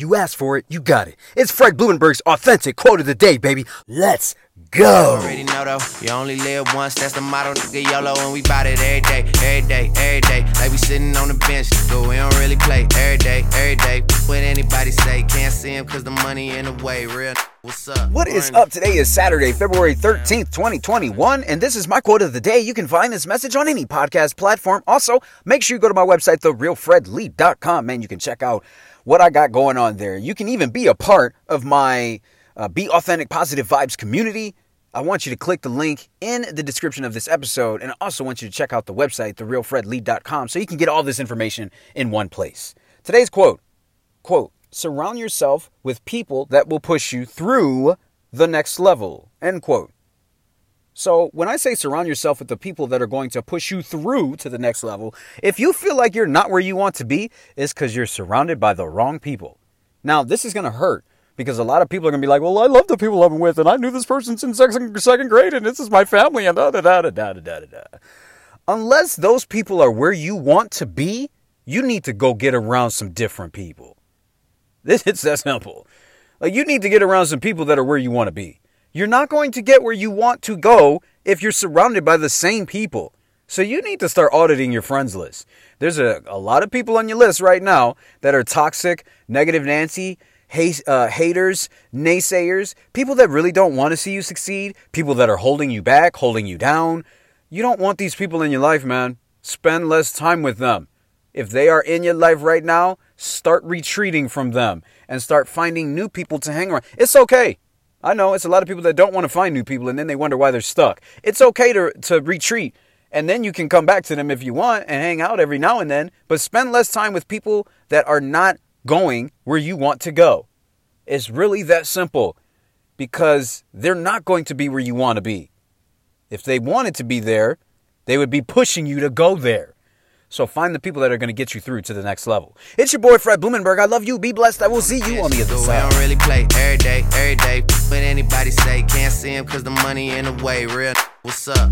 You asked for it, you got it. It's Fred Blumenberg's authentic quote of the day, baby. Let's go. Already know though, you only live once. That's the motto, and we bout it every day, every day, every day. Like we sitting on the bench. We don't really play every day, every day. See him cause the money in the way. Real. What's up? What is up? Today is Saturday, February 13th, 2021, and this is my quote of the day. You can find this message on any podcast platform. Also, make sure you go to my website, therealfredlee.com, man. You can check out what I got going on there. You can even be a part of my uh, Be Authentic Positive Vibes community. I want you to click the link in the description of this episode, and I also want you to check out the website, therealfredlee.com, so you can get all this information in one place. Today's quote, quote, surround yourself with people that will push you through the next level. End quote. So, when I say surround yourself with the people that are going to push you through to the next level, if you feel like you're not where you want to be, it's because you're surrounded by the wrong people. Now, this is going to hurt because a lot of people are going to be like, well, I love the people I'm with, and I knew this person since second grade, and this is my family, and da da da da da da da. Unless those people are where you want to be, you need to go get around some different people. This it's that simple. Like you need to get around some people that are where you want to be. You're not going to get where you want to go if you're surrounded by the same people. So you need to start auditing your friends list. There's a, a lot of people on your list right now that are toxic, negative Nancy, hate, uh, haters, naysayers, people that really don't want to see you succeed, people that are holding you back, holding you down. You don't want these people in your life, man. Spend less time with them. If they are in your life right now, start retreating from them and start finding new people to hang around. It's okay. I know it's a lot of people that don't want to find new people and then they wonder why they're stuck. It's okay to, to retreat and then you can come back to them if you want and hang out every now and then, but spend less time with people that are not going where you want to go. It's really that simple because they're not going to be where you want to be. If they wanted to be there, they would be pushing you to go there. So find the people that are going to get you through to the next level. It's your boy Fred Blumenberg. I love you. Be blessed. I will see you on the other side. don't really play every day, every day. What anybody say? Can't see him cause the money in the way. Real. What's up?